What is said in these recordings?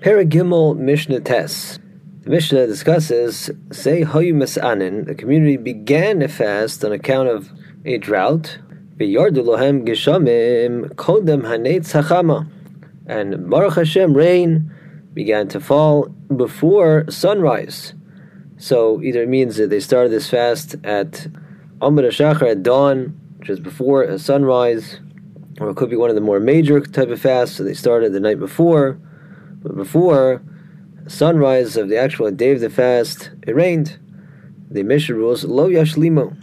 Paragimel Mishnah Tes. The Mishnah discusses, say Hayu Mesanin, the community began a fast on account of a drought. Lohem geshamim kodem hanetz hachama. And Baruch Hashem, rain began to fall before sunrise. So either it means that they started this fast at Amr Shachar at dawn, which is before sunrise, or it could be one of the more major type of fasts, so they started the night before. But before sunrise of the actual day of the fast, it rained. The Mishnah rules lo yashlimo.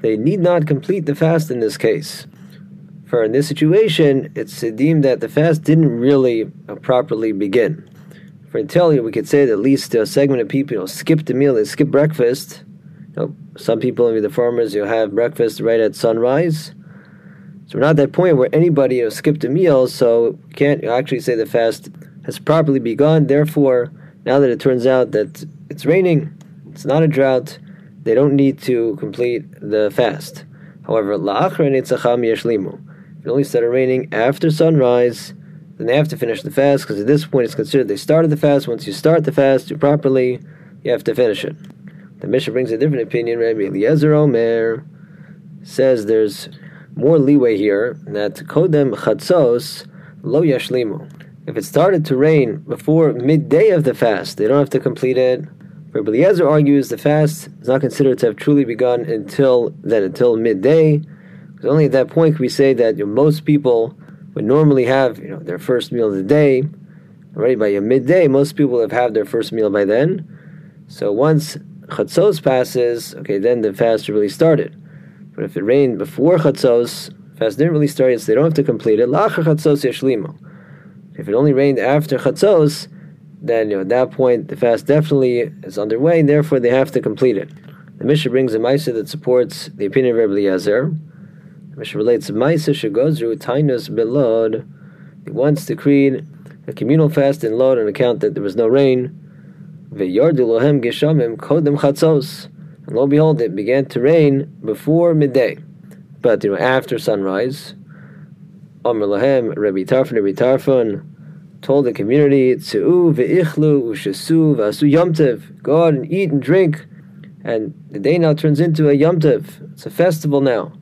They need not complete the fast in this case. For in this situation, it's deemed that the fast didn't really uh, properly begin. For until we could say that at least a segment of people you know, skip the meal, they skip breakfast. You know, some people, the farmers, you have breakfast right at sunrise. So we're not at that point where anybody you know, skipped a meal, so can't actually say the fast has properly begun. Therefore, now that it turns out that it's raining, it's not a drought, they don't need to complete the fast. However, if it only started raining after sunrise, then they have to finish the fast because at this point it's considered they started the fast. Once you start the fast you properly, you have to finish it. The Mishnah brings a different opinion. Rabbi Eliezer Omer says there's more leeway here that kodem chatzos lo yashlimu. If it started to rain before midday of the fast, they don't have to complete it. Rabbi Eliezer argues the fast is not considered to have truly begun until then, until midday. Because only at that point can we say that you know, most people would normally have you know their first meal of the day. Already by midday, most people have had their first meal by then. So once chatzos passes, okay, then the fast really started. But if it rained before chatzos, fast didn't really start yet, so they don't have to complete it. Yashlimo. If it only rained after chatzos, then you know, at that point the fast definitely is underway, and therefore they have to complete it. The Mishnah brings a Maisa that supports the opinion of Rabbi Eliezer. The Mishnah relates Maisa Shagozru Taanis Belod. He once decreed a communal fast in Lod on account that there was no rain. Ve'yardu lohem geshamim kodem chatzos. And lo and behold, it began to rain before midday, but you know after sunrise. Amr Lahem, Rabbi Tarfon, Rabbi Tarfon told the community, Tzu'u ve'ichlu u'shasu v'asu yomtev. Go out and eat and drink. And the day now turns into a yomtev. It's a festival now.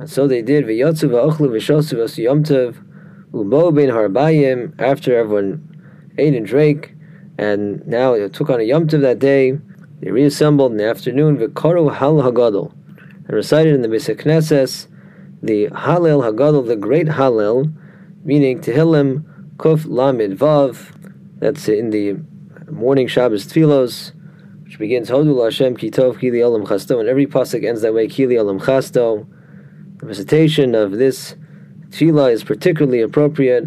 And so they did. V'yotzu v'ochlu v'shosu v'asu yomtev. Umo ben harbayim. After everyone ate and drank. And now it took on a yomtev that day. They reassembled in the afternoon. V'koru Hallel hagadol. And recited in the Beis Knesses the Hallel Hagadol, the great Hallel, meaning Tehillim Kuf Lamid Vav. That's in the morning Shabbos Tfilos, which begins Hodul Hashem Kitov Kili Olam Chasto, and every pasuk ends that way Kili Olam Chasto. The recitation of this tefillah is particularly appropriate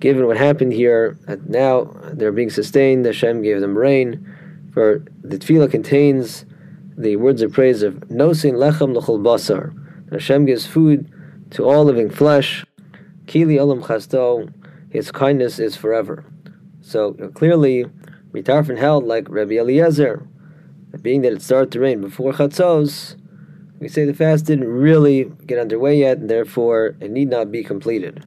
given what happened here. That now they're being sustained. Hashem gave them rain. For the tefillah contains the words of praise of Nosin Lechem L'chol Basar Hashem gives food to all living flesh. Kili olam chasto, His kindness is forever. So clearly, Mitarfin held like Rabbi Eliezer, being that it started to rain before Chatzos, we say the fast didn't really get underway yet, and therefore it need not be completed.